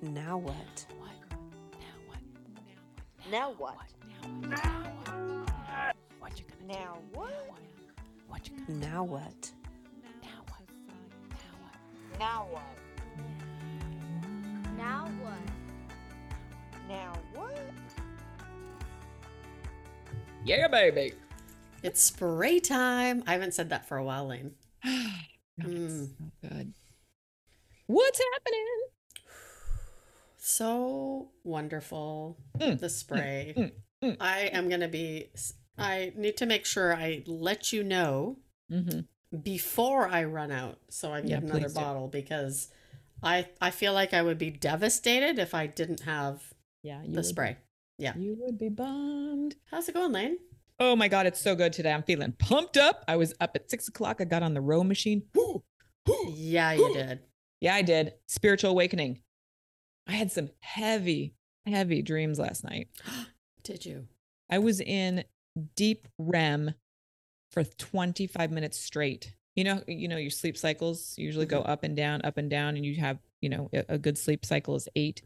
Now what? Now what? What you gonna Now what? What you gonna Now what? now what? Now what? Now what? Now what? Yeah, baby. It's spray time. I haven't said that for a while, Lane. God, it's Mm. so good. What's happening? So wonderful. Mm, The spray. mm, mm. I am going to be, I need to make sure I let you know Mm-hmm. before I run out so I can Yeah, get another please do. bottle because I I feel like I would be devastated if I didn't have Yeah, you the spray. Yeah. You would be bummed. How's it going, Lane? Oh my god, it's so good today. I'm feeling pumped up. I was up at six o'clock. I got on the row machine. Whoo, whoo. Yeah, you did. Yeah, I did. Spiritual awakening. I had some heavy, heavy dreams last night. Did you? I was in deep REM for 25 minutes straight. You know, you know, your sleep cycles usually go mm-hmm. up and down, up and down, and you have, you know, a, a good sleep cycle is eight.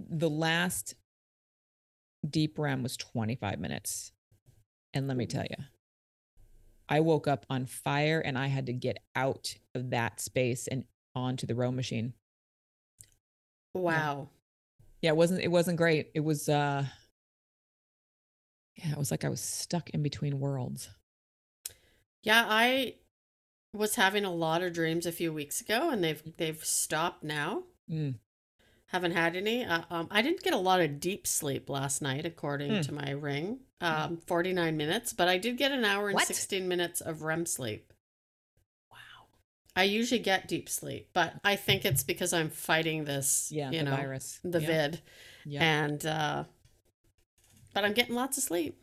The last deep REM was 25 minutes. And let me tell you, I woke up on fire and I had to get out of that space and onto the row machine. Wow. Yeah, it wasn't it wasn't great. It was uh yeah, it was like I was stuck in between worlds. Yeah, I was having a lot of dreams a few weeks ago and they've they've stopped now. Mm. Haven't had any. Uh, um, I didn't get a lot of deep sleep last night, according Hmm. to my ring. Um, 49 minutes, but I did get an hour and What? 16 minutes of REM sleep. I usually get deep sleep, but I think it's because I'm fighting this, Yeah, you the know, virus. the yeah. vid. Yeah. And, uh, but I'm getting lots of sleep.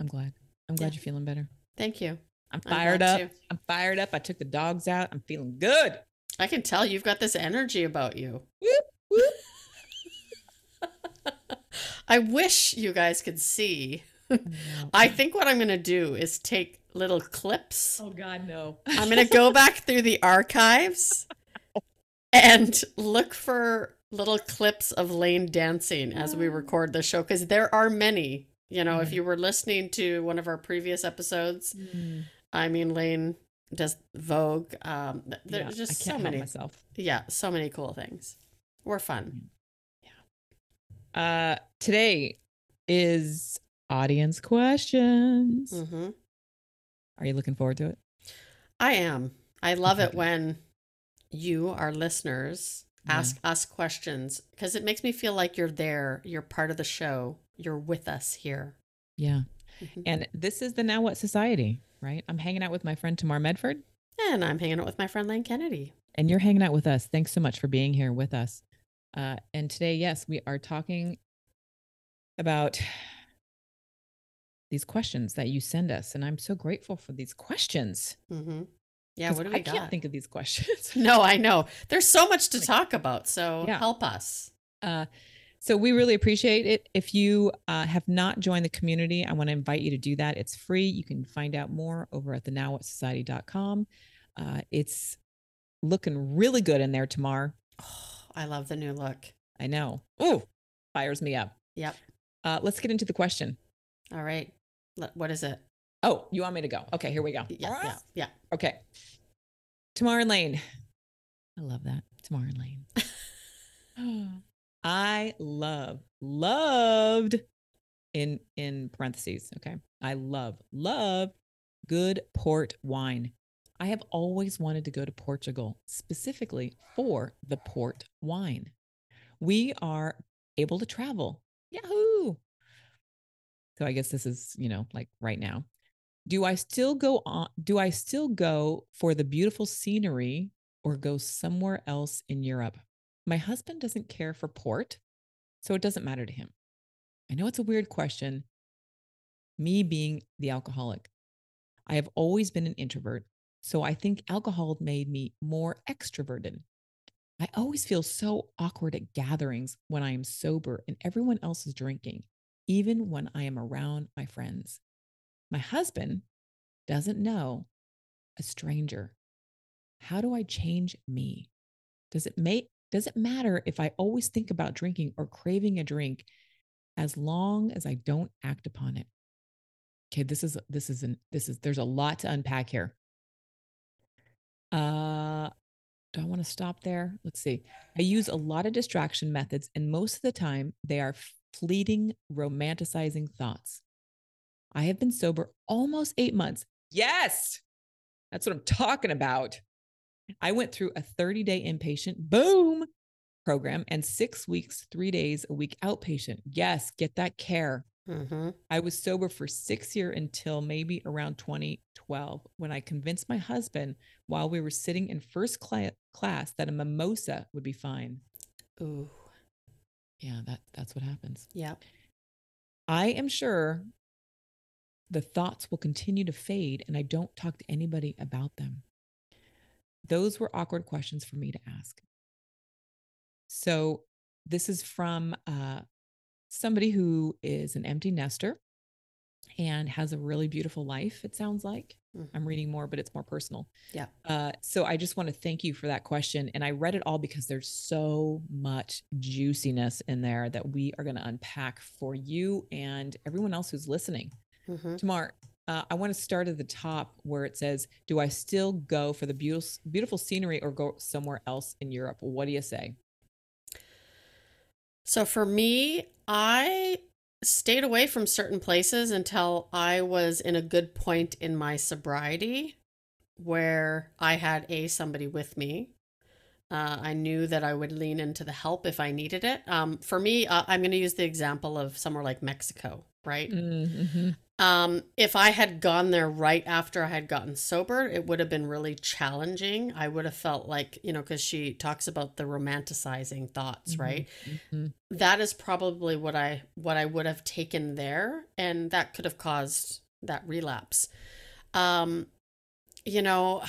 I'm glad. I'm glad Yeah. you're feeling better. Thank you. I'm I'm fired up. too. I'm fired up. I took the dogs out. I'm feeling good. I can tell you've got this energy about you. Whoop, whoop. I wish you guys could see. I think what I'm going to do is take little clips. oh God, no. I'm going to go back through the archives and look for little clips of Lane dancing as we record the show because there are many. You know, if Mhm. you were listening to one of our previous episodes, Mm, I mean, Lane does Vogue. Um, th- yeah, there's just so many. myself. Yeah, so many cool things. We're fun. Uh, today is audience questions. hmm Are you looking forward to it? I am. I love it when you, our listeners, Yeah. ask us questions because it makes me feel like you're there. You're part of the show. You're with us here. Yeah. Mhm. And this is the Now What Society, right? I'm hanging out with my friend Tamar Medford. And I'm hanging out with my friend Lane Kennedy. and you're hanging out with us. Thanks so much for being here with us. Uh, and today, yes, we are talking about these questions that you send us, and I'm so grateful for these questions. Mm-hmm. Yeah, what do we I got? I can't think of these questions. no, I know. There's so much to talk about. So Yeah. help us. Uh, so we really appreciate it. If you uh, have not joined the community, I want to invite you to do that. It's free. You can find out more over at the nowwhatsociety.com. Uh, it's looking really good in there, Tamar. Oh, I love the new look. I know. Ooh, fires me up. Yep. Uh, let's get into the question. All right. What is it? Oh, you want me to go? Okay, here we go. Yeah, yeah, ah! yeah. Okay. And Lane. I love that. And Lane. I love, loved in in parentheses. Okay. I love, love good port wine. I have always wanted to go to Portugal specifically for the port wine. We are able to travel. Yahoo! So I guess this is, you know, like right now. Do I still go on do I still go for the beautiful scenery or go somewhere else in Europe? My husband doesn't care for port, so it doesn't matter to him. I know it's a weird question. Me being the alcoholic, I have always been an introvert, so I think alcohol made me more extroverted. I always feel so awkward at gatherings when I am sober and everyone else is drinking, even when I am around my friends. My husband doesn't know a stranger. How do I change me? Does it make Does it matter if I always think about drinking or craving a drink as long as I don't act upon it? Okay, this is this is an this is there's a lot to unpack here. Uh do I want to stop there? Let's see. I use a lot of distraction methods, and most of the time they are fleeting, romanticizing thoughts. I have been sober almost eight months. Yes, that's what I'm talking about. I went through a 30 day inpatient, boom, program and six weeks, three days a week outpatient. Yes, get that care. Mm-hmm. I was sober for six years until maybe around 2012 when I convinced my husband while we were sitting in first cla- class that a mimosa would be fine. Ooh. Yeah, that, that's what happens. Yep. I am sure the thoughts will continue to fade and I don't talk to anybody about them. Those were awkward questions for me to ask. So, this is from uh, somebody who is an empty nester and has a really beautiful life, it sounds like. Mhm. I'm reading more, but it's more personal. Yeah. Uh, so I just want to thank you for that question. And I read it all because there's so much juiciness in there that we are going to unpack for you and everyone else who's listening. Mhm. Tamar, uh, I want to start at the top where it says, Do I still go for the beautiful, beautiful scenery or go somewhere else in Europe? What do you say? So for me, I stayed away from certain places until I was in a good point in my sobriety where I had a somebody with me. Uh, I knew that I would lean into the help if I needed it. Um, for me, uh, I'm going to use the example of somewhere like Mexico, right? Mm-hmm. Um, if I had gone there right after I had gotten sober, it would have been really challenging. I would have felt like, you know, because she talks about the romanticizing thoughts, right? hmm That is probably what I what I would have taken there, and that could have caused that relapse. Um, you know,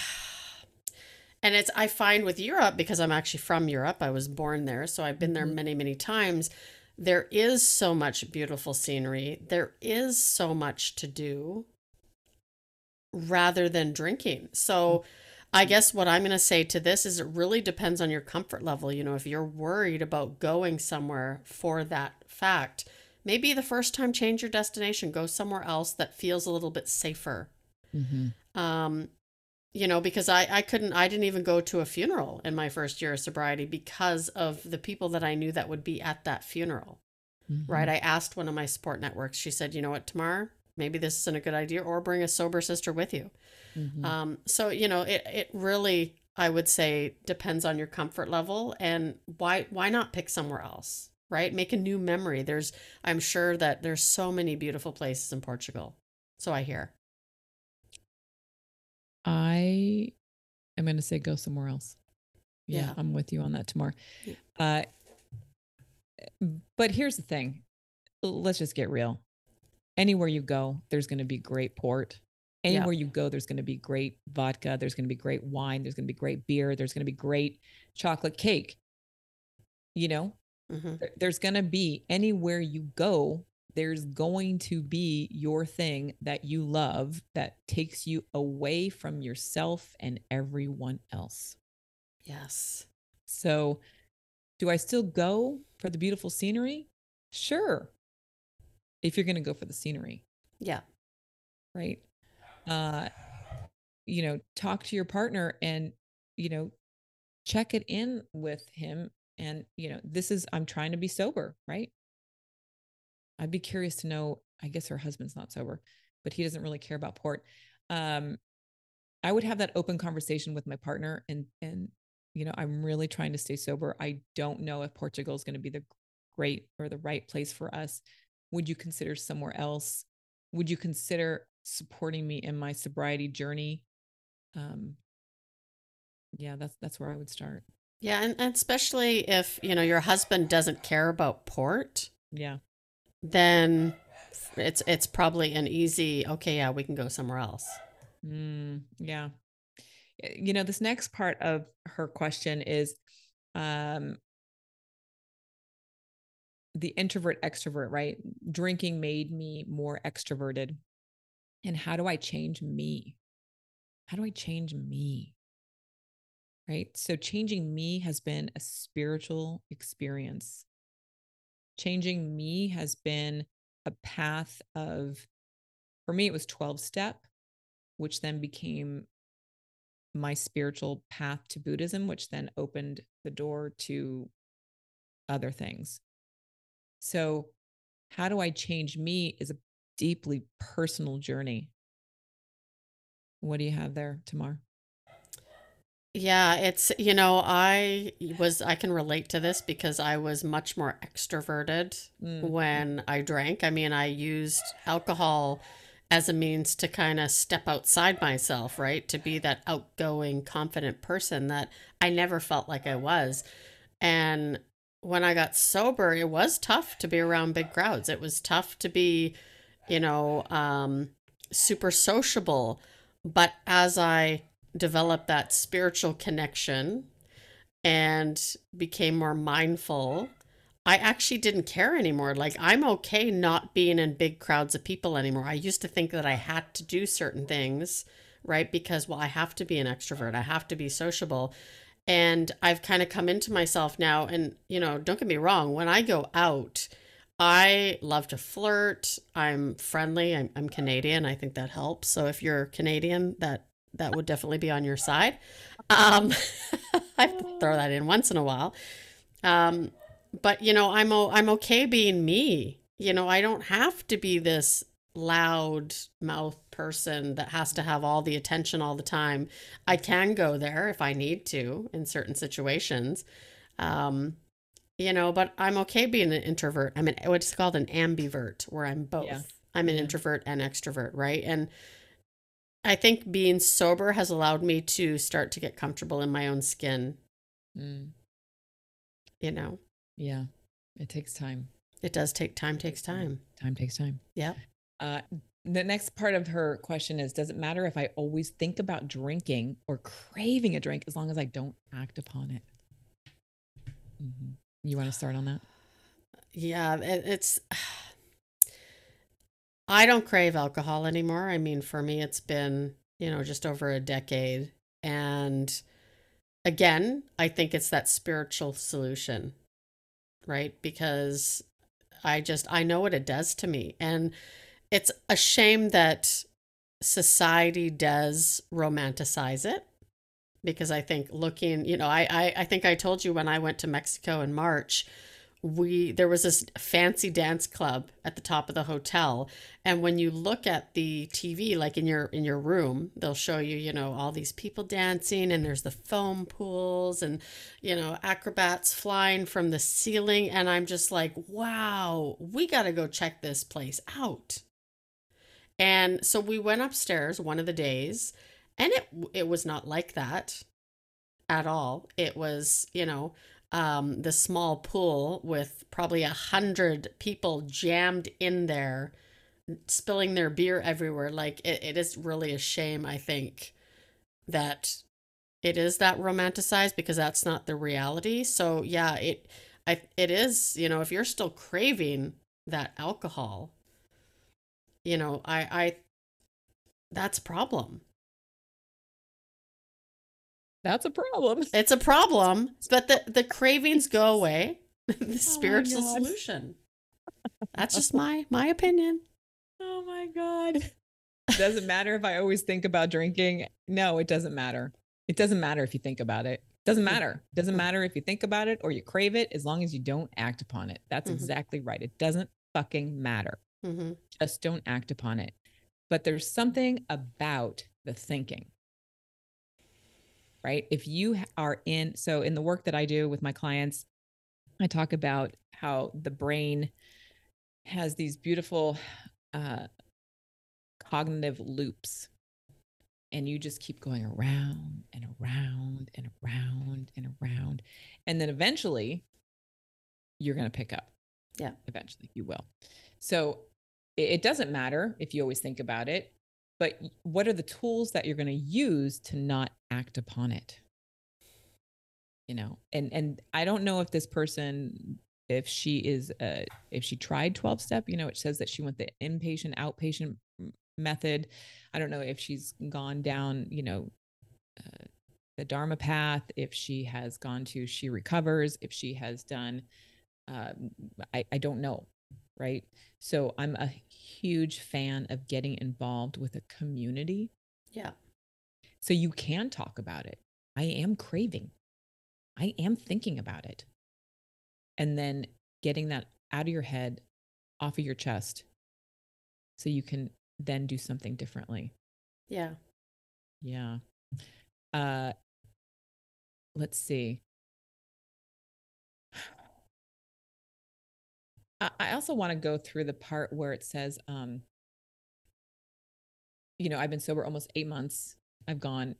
and it's I find with Europe because I'm actually from Europe. I was born there, so I've been there Mhm. many, many times. There is so much beautiful scenery. There is so much to do rather than drinking. So I guess what I'm going to say to this is it really depends on your comfort level. You know, if you're worried about going somewhere for that fact, maybe the first time change your destination, go somewhere else that feels a little bit safer. hmm Um, you know, because I, I couldn't, I didn't even go to a funeral in my first year of sobriety because of the people that I knew that would be at that funeral, right? I asked one of my support networks, she said, you know what, Tamar, maybe this isn't a good idea, or bring a sober sister with you. Mhm. Um, so, you know, it, it really, I would say, depends on your comfort level and why, why not pick somewhere else, right? Make a new memory. There's, I'm sure that there's so many beautiful places in Portugal. So I hear. I am going to say go somewhere else. Yeah, Yeah. I'm with you on that Tamar. Yeah. Uh, but here's the thing let's just get real. Anywhere you go, there's going to be great port. Yeah. Anywhere you go, there's going to be great vodka. There's going to be great wine. There's going to be great beer. There's going to be great chocolate cake. You know, hmm there's going to be anywhere you go there's going to be your thing that you love that takes you away from yourself and everyone else. Yes. so do i still go for the beautiful scenery? Sure. If you're going to go for the scenery. Yeah. right? Uh you know talk to your partner and you know check it in with him and you know this is i'm trying to be sober right i'd be curious to know i guess her husband's not sober but he doesn't really care about port um i would have that open conversation with my partner and and you know i'm really trying to stay sober. I don't know if portugal is going to be the great or the right place for us. Would you consider somewhere else? Would you consider supporting me in my sobriety journey? Um yeah that's that's where i would start. Yeah. And, and especially if, you know, your husband doesn't care about port, yeah then it's it's probably an easy, okay, yeah, we can go somewhere else. Mm, yeah. You know, this next part of her question is um the introvert extrovert, right? Drinking made me more extroverted. And how do I change me? How do I change me? right? So changing me has been a spiritual experience. Changing me has been a path of, for me, it was 12 step, which then became my spiritual path to Buddhism, which then opened the door to other things. So, how do I change me is a deeply personal journey. What do you have there, Tamar? Yeah, it's, you know, I was, I can relate to this because I was much more extroverted Mm, when I drank. I mean, I used alcohol as a means to kind of step outside myself, right? To be that outgoing, confident person that I never felt like I was. And when I got sober, it was tough to be around big crowds. It was tough to be, you know, um, super sociable. But as I developed that spiritual connection and became more mindful, I actually didn't care anymore. Like, I'm okay not being in big crowds of people anymore. I used to think that I had to do certain things, right? Because, well, I have to be an extrovert, I have to be sociable. And I've kind of come into myself now. And, you know, don't get me wrong, when I go out, I love to flirt. I'm friendly. I'm, I'm Canadian. I think that helps. So if you're Canadian, that that would definitely be on your side. Um, I have to throw that in once in a while. Um, but you know, I'm o- I'm okay being me. You know, I don't have to be this loud mouth person that has to have all the attention all the time. I can go there if I need to in certain situations. Um, you know, but I'm okay being an introvert. I'm an what's called an ambivert, where I'm both. Yeah. I'm an Yeah. introvert and extrovert, right? And I think being sober has allowed me to start to get comfortable in my own skin, mm, you know. yeah, it takes time. It does take time, takes time. Time takes time. Yep. Uh, the next part of her question is Does it matter if I always think about drinking or craving a drink as long as I don't act upon it? Mhm. You want to start on that? Yeah, it, it's I don't crave alcohol anymore. I mean, for me it's been, you know, just over a decade and again, I think it's that spiritual solution, right? Because I just I know what it does to me and it's a shame that society does romanticize it because I think looking, you know, I, I I think I told you when I went to Mexico in March, we there was this fancy dance club at the top of the hotel, and when you look at the TV, like in your in your room, they'll show you, you know, all these people dancing, and there's the foam pools, and you know, acrobats flying from the ceiling, and I'm just like, wow, we got to go check this place out. And so we went upstairs one of the days, and it it was not like that at all. It was, you know, um, the small pool with probably a hundred people jammed in there, spilling their beer everywhere. Like it, it is really a shame, I think, that it is that romanticized because that's not the reality. So yeah, it I it is, you know, if you're still craving that alcohol, you know, I I that's a problem. That's a problem. It's a problem, but the the cravings go away. the spiritual God. solution. That's just my my opinion. Oh my God. Doesn't matter if I always think about drinking. No, it doesn't matter. It doesn't matter if you think about it. Doesn't matter. Doesn't matter if you think about it or you crave it as long as you don't act upon it. That's Mhm. exactly right. It doesn't fucking matter. hmm Just don't act upon it. But there's something about the thinking, right? If you are in, so in the work that I do with my clients, I talk about how the brain has these beautiful uh, cognitive loops. And you just keep going around and around and around and around. And then eventually you're going to pick up. Yeah. Eventually you will. So it, it doesn't matter if you always think about it, but what are the tools that you're going to use to not act upon it? You know, and and I don't know if this person if she is uh if she tried 12 step, you know, it says that she went the inpatient outpatient method. I don't know if she's gone down, you know, uh, the Dharma path, if she has gone to She Recovers, if she has done, uh, I, I don't know. Right. So I'm a huge fan of getting involved with a community. Yeah. So you can talk about it. I am craving, I am thinking about it. And then getting that out of your head, off of your chest, so you can then do something differently. Yeah. Yeah. Uh let's see. I, also want to go through the part where it says, um, you know, I've been sober almost eight months. I've gone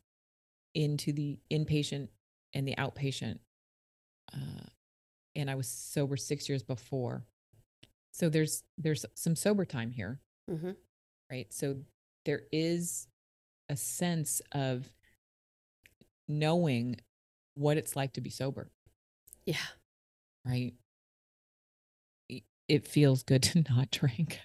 into the inpatient and the outpatient. Uh, and I was sober six years before. So there's there's some sober time here hmm right? So there is a sense of knowing what it's like to be sober, Yeah. right? It feels good to not drink,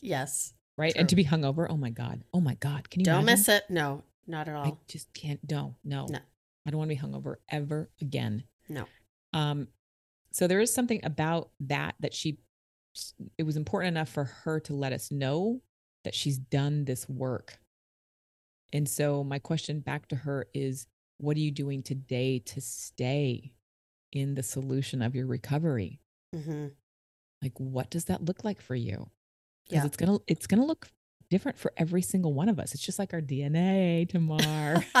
Yes. right? And to True. be hungover. Oh my God. Oh my God. Can you Don't imagine? miss it. No, not at all. I just can't. No, no, No. I don't want to be hungover ever again. No. Um, so there is something about that that she, it was important enough for her to let us know that she's done this work. And so my question back to her is, what are you doing today to stay in the solution of your recovery? hmm Like, what does that look like for you? Because Yeah. it's gonna, it's gonna look different for every single one of us. It's just like our DNA, Tamar.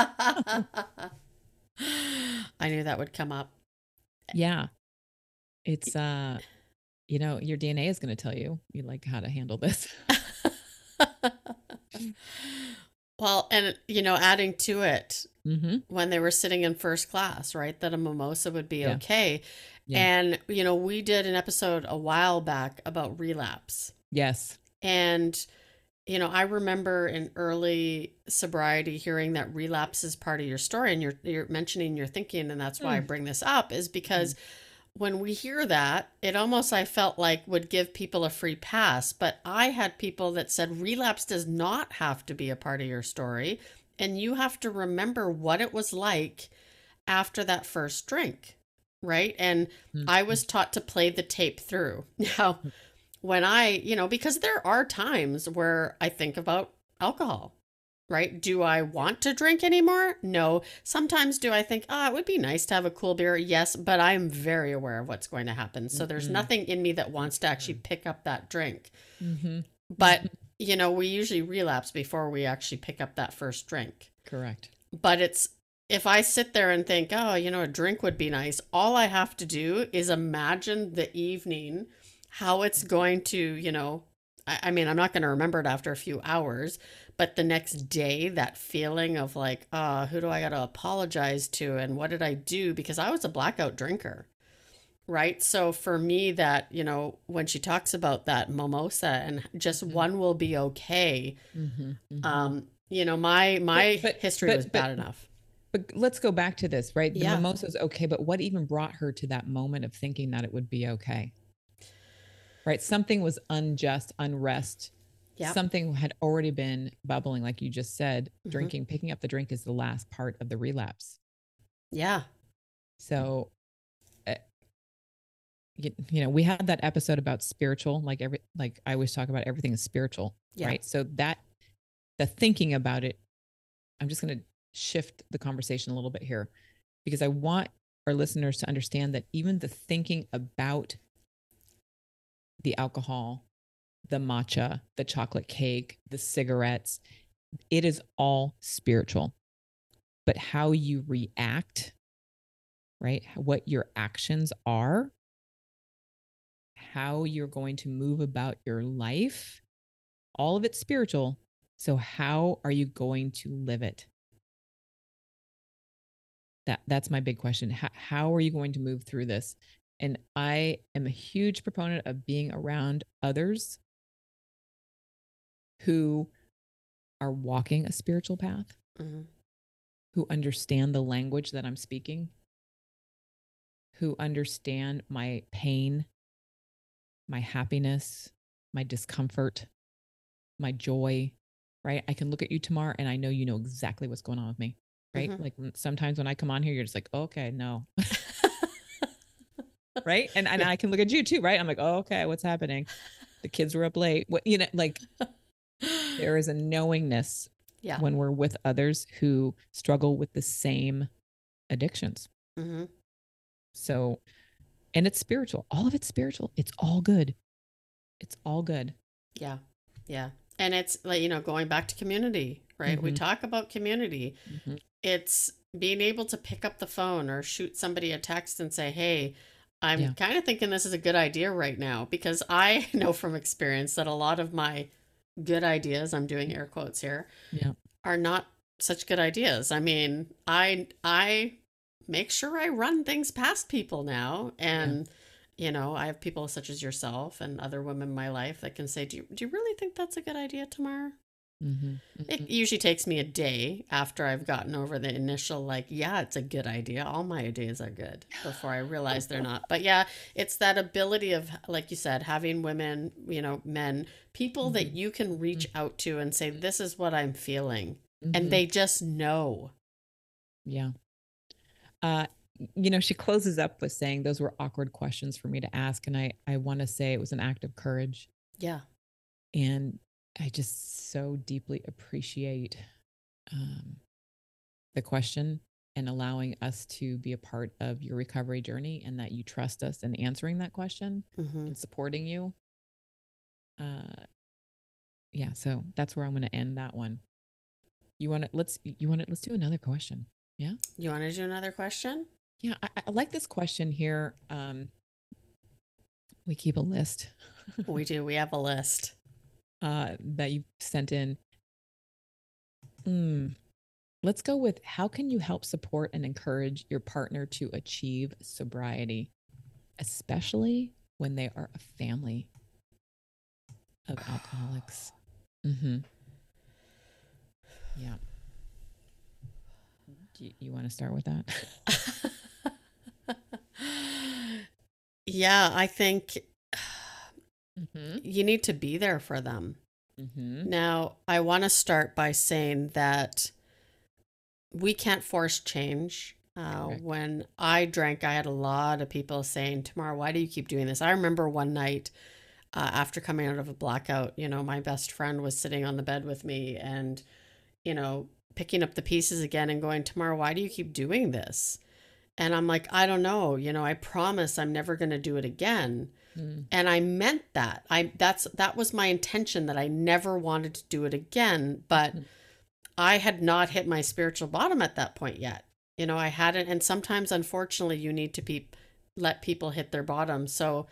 I knew that would come up. Yeah. It's uh you know, your DNA is going to tell you you like how to handle this. well, and you know, adding to it, Mhm. when they were sitting in first class, right, that a mimosa would be Yeah. okay. Yeah. And you know, we did an episode a while back about relapse. Yes. And you know, I remember in early sobriety hearing that relapse is part of your story and you're you're mentioning your thinking and that's why I Mm. bring this up is because when we hear that, it almost I felt like would give people a free pass, but I had people that said relapse does not have to be a part of your story and you have to remember what it was like after that first drink, right? And I mm-hmm. was taught to play the tape through. Now, when I, you know, because there are times where I think about alcohol, right? Do I want to drink anymore? No. Sometimes do I think, ah, it would be nice to have a cool beer? Yes, but I'm very aware of what's going to happen. So there's Mhm. nothing in me that wants to actually pick up that drink. Mhm. But, you know, we usually relapse before we actually pick up that first drink Correct. but it's if I sit there and think, oh, you know, a drink would be nice, all I have to do is imagine the evening, how it's going to, you know, I, I mean, I'm not going to remember it after a few hours, but the next day, that feeling of like, uh, who do I got to apologize to and what did I do? Because I was a blackout drinker. Right. So for me, that, you know, when she talks about that mimosa and just Mhm. one will be okay, Mhm. Mhm. um, you know, my my but- history but- was but- bad enough. but let's go back to this, right? The Yeah. mimosa's okay, but what even brought her to that moment of thinking that it would be okay? Right? Something was unjust, unrest. Yeah. Something had already been bubbling, like you just said. Mhm. Drinking, picking up the drink is the last part of the relapse. Yeah. So, uh, you, you know, we had that episode about spiritual, like every, like I always talk about everything is spiritual, Yeah. right? So that the thinking about it, I'm just going to shift the conversation a little bit here because I want our listeners to understand that even the thinking about the alcohol, the matcha, the chocolate cake, the cigarettes, it is all spiritual. But how you react, right? What your actions are, how you're going to move about your life, all of it's spiritual. So, how are you going to live it? That, that's my big question. How, how are you going to move through this? And I am a huge proponent of being around others who are walking a spiritual path, Mhm. who understand the language that I'm speaking, who understand my pain, my happiness, my discomfort, my joy, right? I can look at you Tamar and I know you know exactly what's going on with me. right? Mhm. Like sometimes when I come on here, you're just like, okay, no. right. And, and I can look at you too, right? I'm like, oh, okay, what's happening? The kids were up late. What, you know, like there is a knowingness yeah. when we're with others who struggle with the same addictions. hmm So, and it's spiritual. All of it's spiritual. It's all good. It's all good. Yeah. Yeah. And it's like, you know, going back to community, right? We Mhm. talk about community. Mhm. It's being able to pick up the phone or shoot somebody a text and say, hey, I'm Yeah. kind of thinking this is a good idea right now because I know from experience that a lot of my good ideas, I'm doing air quotes here, Yeah. are not such good ideas. I mean, I I make sure I run things past people now and you know, I have people such as yourself and other women in my life that can say, "Do you, do you really think that's a good idea, Tamar?" Mm-hmm. It usually takes me a day after I've gotten over the initial like, "Yeah, it's a good idea. All my ideas are good," before I realize they're not. But yeah, it's that ability of, like you said, having women, you know, men, people that Mhm. you can reach out to and say, "This is what I'm feeling," and they just know. Yeah. Uh, you know, she closes up with saying those were awkward questions for me to ask. And I, I want to say it was an act of courage. Yeah. And I just so deeply appreciate um, the question and allowing us to be a part of your recovery journey and that you trust us in answering that question hmm and supporting you. Uh, yeah. So that's where I'm going to end that one. You want to, let's, you want to, let's do another question. Yeah. You want to do another question? Yeah, I, I like this question here. Um, we keep a list we do. We have a list. Uh, that you sent in. Hmm. Let's go with how can you help support and encourage your partner to achieve sobriety, especially when they are a family of alcoholics? Mm-hmm. Yeah. Do you, you want to start with that? yeah, I think mm-hmm. you need to be there for them. Mm-hmm. Now, I want to start by saying that we can't force change. Uh, Correct. when I drank, I had a lot of people saying, Tamar, why do you keep doing this? I remember one night uh, after coming out of a blackout, you know, my best friend was sitting on the bed with me and, you know, picking up the pieces again and going, Tamar, why do you keep doing this? And I'm like, I don't know. You know, I promise I'm never going to do it again Mm. and I meant that. I that's that was my intention that I never wanted to do it again, but Mhm. I had not hit my spiritual bottom at that point yet. You know, I hadn't and sometimes unfortunately you need to be let people hit their bottom. So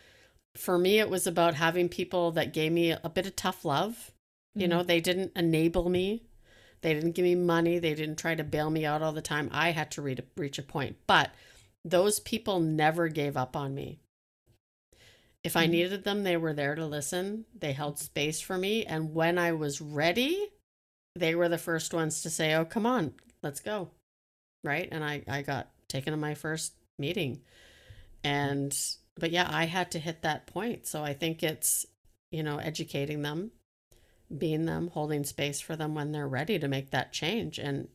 for me it was about having people that gave me a bit of tough love. You know, they didn't enable me. They didn't give me money. They didn't try to bail me out all the time. I had to reach a point. But those people never gave up on me. If I Mhm. needed them, they were there to listen. They held space for me. And when I was ready, they were the first ones to say, Oh, come on, let's go. Right. And I, I got taken to my first meeting. And, but yeah, I had to hit that point. So I think it's, you know, educating them, being them, holding space for them when they're ready to make that change. And,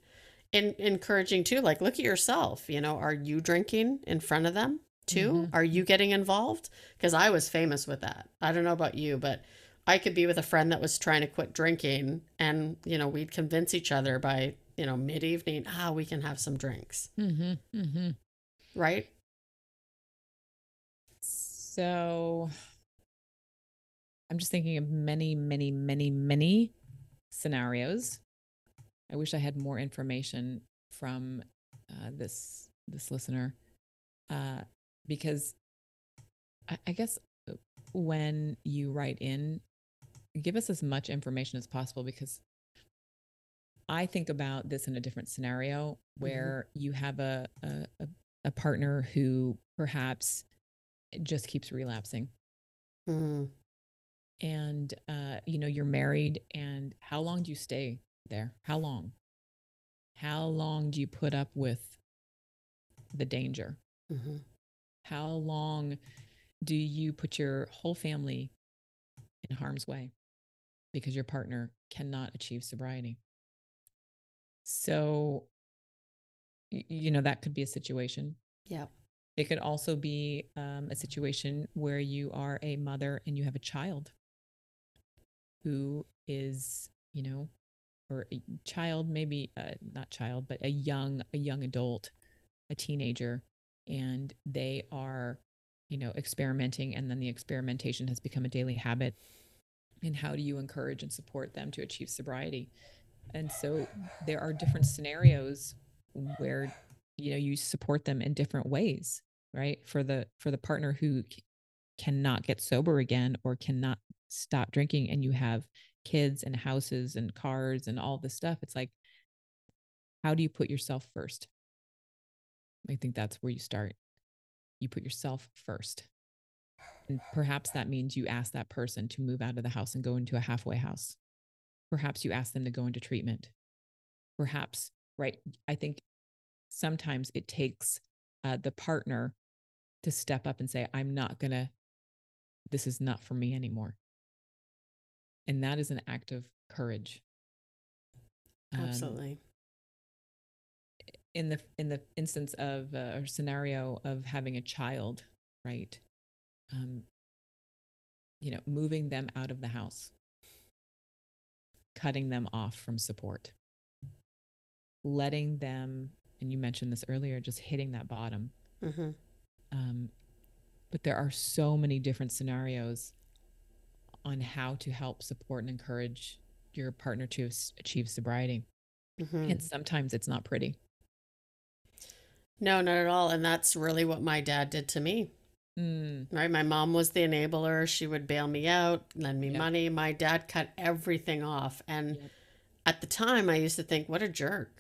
in, encouraging too, like, look at yourself. You know, are you drinking in front of them too? Mhm. Are you getting involved? Because I was famous with that. I don't know about you, but I could be with a friend that was trying to quit drinking, and you know, we'd convince each other by you know mid evening, ah, we can have some drinks, Mm-hmm. Mm-hmm. right? So I'm just thinking of many, many, many, many scenarios. I wish I had more information from uh, this this listener, uh, because I, I guess when you write in, give us as much information as possible because I think about this in a different scenario where you have a, a a partner who perhaps just keeps relapsing. Mm, and uh you know you're married and how long do you stay there? How long? How long do you put up with the danger? Hmm how long do you put your whole family in harm's way because your partner cannot achieve sobriety so you know, that could be a situation. Yeah. It could also be um, a situation where you are a mother and you have a child who is, you know, or a child, maybe uh, not child, but a young, a young adult, a teenager, and they are, you know, experimenting, and then the experimentation has become a daily habit. And how do you encourage and support them to achieve sobriety? And so there are different scenarios where you know you support them in different ways right for the for the partner who cannot get sober again or cannot stop drinking and you have kids and houses and cars and all this stuff it's like how do you put yourself first i think that's where you start. You put yourself first. And perhaps that means you ask that person to move out of the house and go into a halfway house. Perhaps you ask them to go into treatment. Perhaps right i think sometimes it takes uh, the partner to step up and say i'm not gonna this is not for me anymore. And that is an act of courage. Um, Absolutely. In the in the instance of uh, or scenario of having a child right um you know moving them out of the house cutting them off from support letting them and you mentioned this earlier just hitting that bottom. Hmm um, but there are so many different scenarios on how to help support and encourage your partner to achieve sobriety. Hmm and sometimes it's not pretty No, not at all. And that's really what my dad did to me. Mm, Right. My mom was the enabler. She would bail me out, lend me Yep. money. My dad cut everything off. And Yep. at the time, I used to think, what a jerk.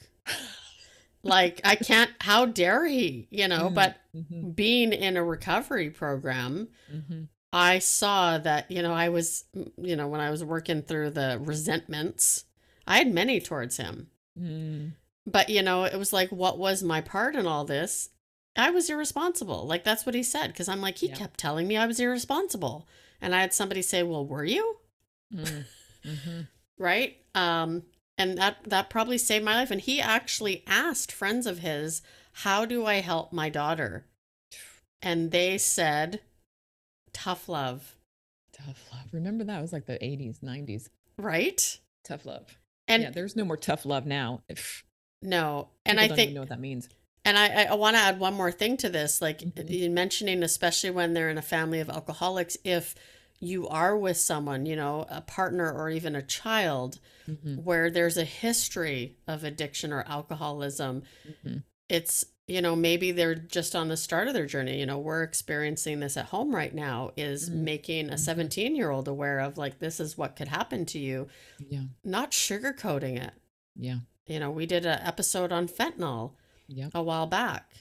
like, I can't, how dare he, you know? Mm, But mhm, being in a recovery program, mhm, I saw that, you know, I was, you know, when I was working through the resentments, I had many towards him. mm, But, you know, it was like, what was my part in all this? I was irresponsible. Like, that's what he said. Because I'm like, he Yeah. kept telling me I was irresponsible. And I had somebody say, well, were you? mm, mhm. Right. Um, and that, that probably saved my life. And he actually asked friends of his, how do I help my daughter? And they said, tough love. tough love remember that it was like the 80s 90s Right. tough love And yeah there's no more tough love now if no. And people I think know what that means And I, I want to add one more thing to this, like Mhm. you mentioning, especially when they're in a family of alcoholics, if you are with someone, you know, a partner or even a child, Mhm, where there's a history of addiction or alcoholism, mhm. it's, you know, maybe they're just on the start of their journey. You know, we're experiencing this at home right now, is Mm. making a Mhm. 17 year old aware of like, this is what could happen to you, yeah not sugarcoating it. yeah You know, we did an episode on fentanyl yeah a while back.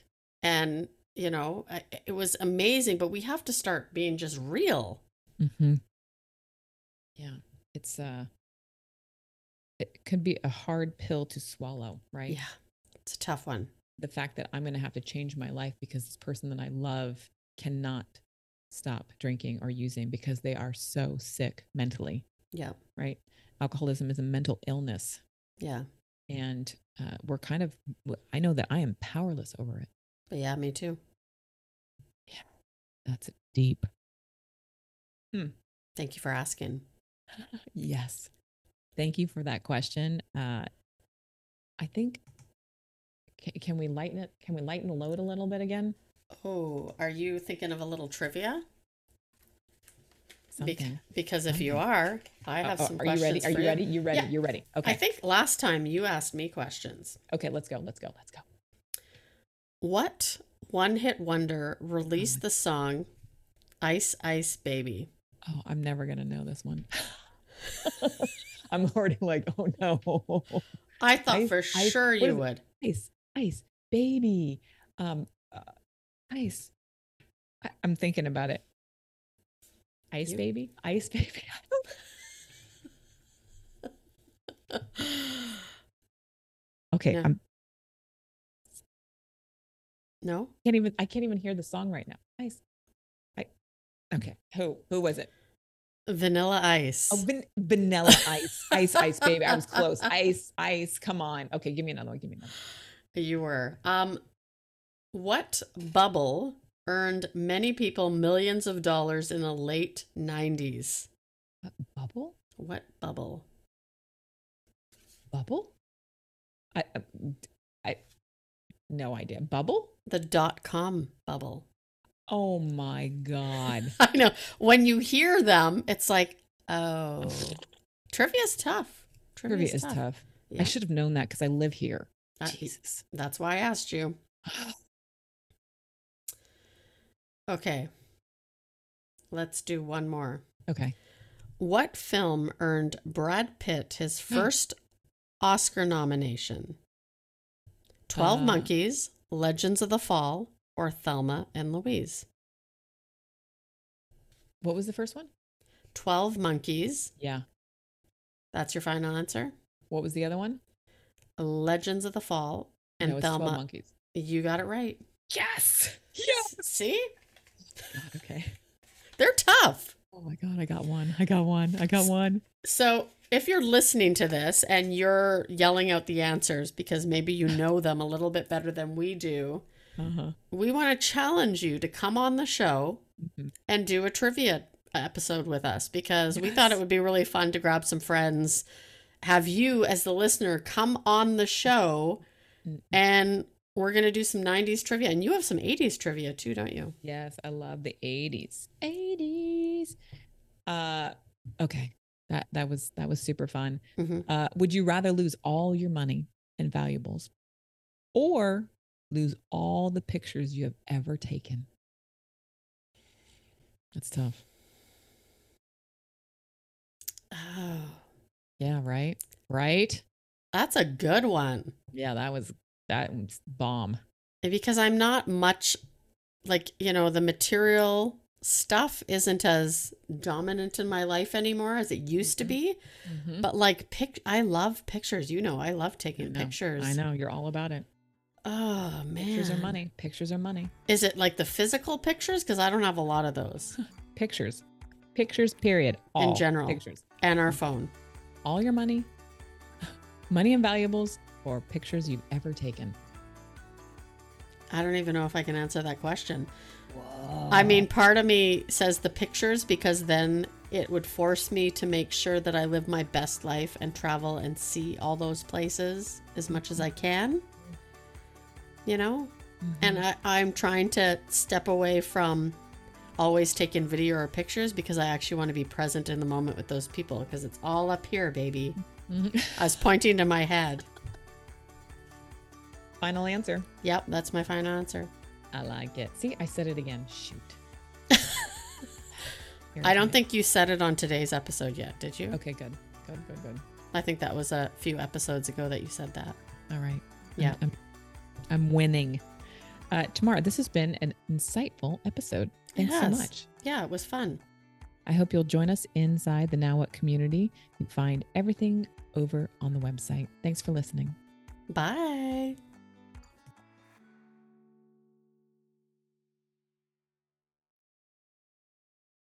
And you know it was amazing but we have to start being just real. Hmm Yeah, it's uh it could be a hard pill to swallow, right? yeah. It's a tough one. The fact that I'm going to have to change my life because this person that I love cannot stop drinking or using because they are so sick mentally, yeah right? Alcoholism is a mental illness. Yeah and uh, we're kind of I know that I am powerless over it. but yeah me too Yeah. That's deep. thank you for asking yes. Thank you for that question. Uh, I think can, can we lighten it? Can we lighten the load a little bit again? oh are you thinking of a little trivia Something. because if you are i Uh, have uh, some are you ready? Are you ready? You ready? Yeah. You're ready. Okay. i think last time you asked me questions Okay. Let's go. Let's go. Let's go. what one-hit wonder released my- the song ice ice baby Oh, I'm never gonna know this one. I'm already like, oh no. i thought Ice- for Ice- sure you would Ice, ice, baby. Um, uh, ice. I, I'm thinking about it. Ice You- baby, ice baby. okay, No. I'm no can't even. I can't even hear the song right now. Ice. I. Okay. Who? Who was it? vanilla ice Oh, van- vanilla ice, ice, ice, baby. I was close. Ice, ice. Come on. Okay, give me another one. Give me another. You were. Um, what bubble earned many people millions of dollars in the late 90s? What, bubble? What bubble? Bubble? I, I, I, no idea. Bubble? The dot com bubble. Oh my God. I know. When you hear them, it's like, oh, trivia is tough. Trivia is tough. Yeah. I should have known that because I live here. Uh, Jesus. That's why I asked you. Okay. Let's do one more. Okay. What film earned Brad Pitt his first Oscar nomination? 12 Uh. Monkeys, Legends of the Fall, or Thelma and Louise? What was the first one? 12 Monkeys. Yeah. That's your final answer? What was the other one? Legends of the Fall and no, it's 12 Thelma. monkeys. You got it right. Yes. Yes. See? Okay. They're tough. Oh my God. I got one. I got one. I got one. So, if you're listening to this and you're yelling out the answers because maybe you know them a little bit better than we do, Uh-huh. we want to challenge you to come on the show Mhm. and do a trivia episode with us because we thought it would be really fun to grab some friends, have you as the listener come on the show, and we're going to do some 90s trivia. And you have some 80s trivia too, don't you? Yes, I love the 80s. 80s. Uh okay. That that was that was super fun. Mhm. Uh would you rather lose all your money and valuables or lose all the pictures you have ever taken? That's tough. Oh, Yeah, right? Right? that's a good one. Yeah, that was that bomb. because I'm not much like, you know, the material stuff isn't as dominant in my life anymore as it used to Mhm. be. Mhm. But like pic I love pictures. You know, I love I taking know, pictures. I know you're all about it. Oh man. Pictures are money. Pictures are money. Is it like the physical pictures cuz I don't have a lot of those Pictures. Pictures period. In general. Pictures. and our phone? all your money, money and valuables, or pictures you've ever taken. I don't even know if I can answer that question. Whoa. I mean, part of me says the pictures because then it would force me to make sure that I live my best life and travel and see all those places as much as I can. You know? And I, I'm trying to step away from always taking video or pictures because I actually want to be present in the moment with those people because it's all up here, baby. Mhm. I was pointing to my head. Final answer. Yep, that's my final answer. I like it. See, I said it again. Shoot. I don't think you said it on today's episode yet, did you? Okay, good. Good, good, good. I think that was a few episodes ago that you said that. All right. I'm- Yeah. I'm, I'm winning. Uh, Tamar, this has been an insightful episode. Thanks so much. Yeah, it was fun. I hope you'll join us inside the Now What community. You can find everything over on the website. Thanks for listening. Bye.